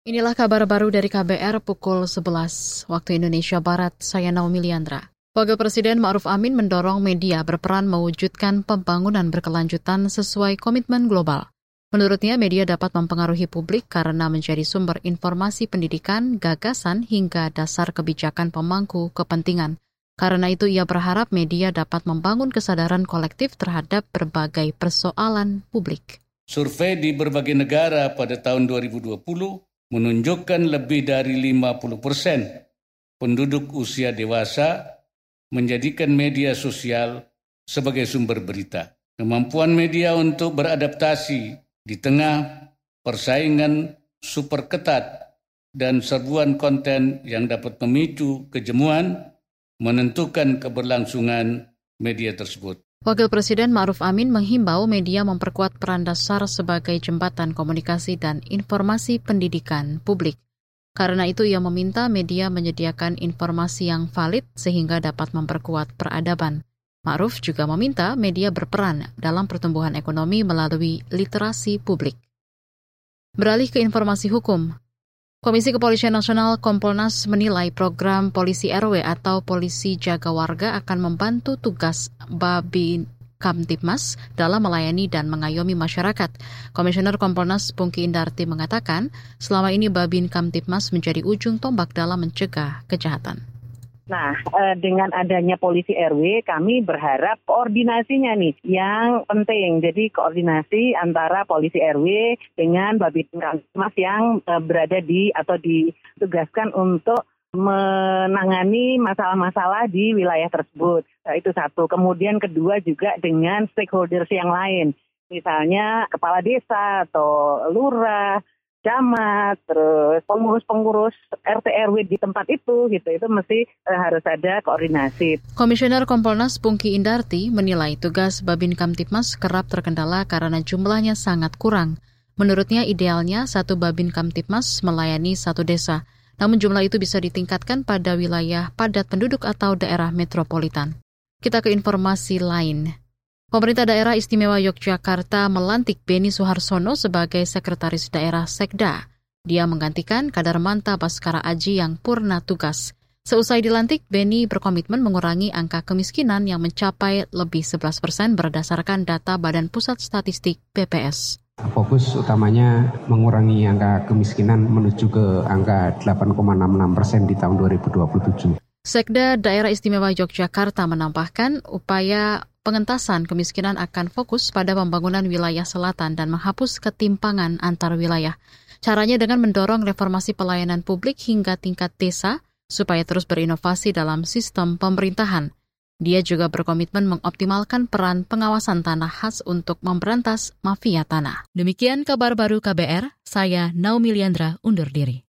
Inilah kabar baru dari KBR pukul 11 waktu Indonesia Barat, saya Naomi Liandra. Wakil Presiden Ma'ruf Amin mendorong media berperan mewujudkan pembangunan berkelanjutan sesuai komitmen global. Menurutnya, media dapat mempengaruhi publik karena menjadi sumber informasi pendidikan, gagasan, hingga dasar kebijakan pemangku kepentingan. Karena itu, ia berharap media dapat membangun kesadaran kolektif terhadap berbagai persoalan publik. Survei di berbagai negara pada tahun 2020 menunjukkan lebih dari 50 persen penduduk usia dewasa menjadikan media sosial sebagai sumber berita. Kemampuan media untuk beradaptasi di tengah persaingan super ketat dan serbuan konten yang dapat memicu kejemuan menentukan keberlangsungan media tersebut. Wakil Presiden Ma'ruf Amin menghimbau media memperkuat peran dasar sebagai jembatan komunikasi dan informasi pendidikan publik. Karena itu ia meminta media menyediakan informasi yang valid sehingga dapat memperkuat peradaban. Ma'ruf juga meminta media berperan dalam pertumbuhan ekonomi melalui literasi publik. Beralih ke informasi hukum, Komisi Kepolisian Nasional Kompolnas menilai program Polisi RW atau Polisi Jaga Warga akan membantu tugas Babi Kamtipmas dalam melayani dan mengayomi masyarakat. Komisioner Kompolnas Pungki Indarti mengatakan, selama ini Babin Kamtipmas menjadi ujung tombak dalam mencegah kejahatan. Nah, eh, dengan adanya polisi RW, kami berharap koordinasinya nih yang penting. Jadi koordinasi antara polisi RW dengan Babit Mas yang eh, berada di atau ditugaskan untuk menangani masalah-masalah di wilayah tersebut. Nah, itu satu. Kemudian kedua juga dengan stakeholders yang lain. Misalnya kepala desa atau lurah, camat, terus pengurus-pengurus RT RW di tempat itu gitu. Itu mesti eh, harus ada koordinasi. Komisioner Kompolnas Pungki Indarti menilai tugas Babin Kamtipmas kerap terkendala karena jumlahnya sangat kurang. Menurutnya idealnya satu Babin Kamtipmas melayani satu desa. Namun jumlah itu bisa ditingkatkan pada wilayah padat penduduk atau daerah metropolitan. Kita ke informasi lain. Pemerintah Daerah Istimewa Yogyakarta melantik Beni Suharsono sebagai Sekretaris Daerah Sekda. Dia menggantikan Kadar Manta Baskara Aji yang purna tugas. Seusai dilantik, Beni berkomitmen mengurangi angka kemiskinan yang mencapai lebih 11 persen berdasarkan data Badan Pusat Statistik BPS. Fokus utamanya mengurangi angka kemiskinan menuju ke angka 8,66 persen di tahun 2027. Sekda Daerah Istimewa Yogyakarta menambahkan upaya pengentasan kemiskinan akan fokus pada pembangunan wilayah selatan dan menghapus ketimpangan antar wilayah. Caranya dengan mendorong reformasi pelayanan publik hingga tingkat desa supaya terus berinovasi dalam sistem pemerintahan. Dia juga berkomitmen mengoptimalkan peran pengawasan tanah khas untuk memberantas mafia tanah. Demikian kabar baru KBR, saya Naomi Liandra undur diri.